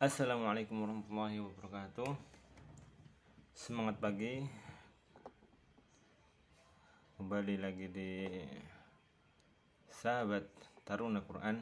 Assalamualaikum warahmatullahi wabarakatuh. Semangat pagi. Kembali lagi di Sahabat Taruna Quran.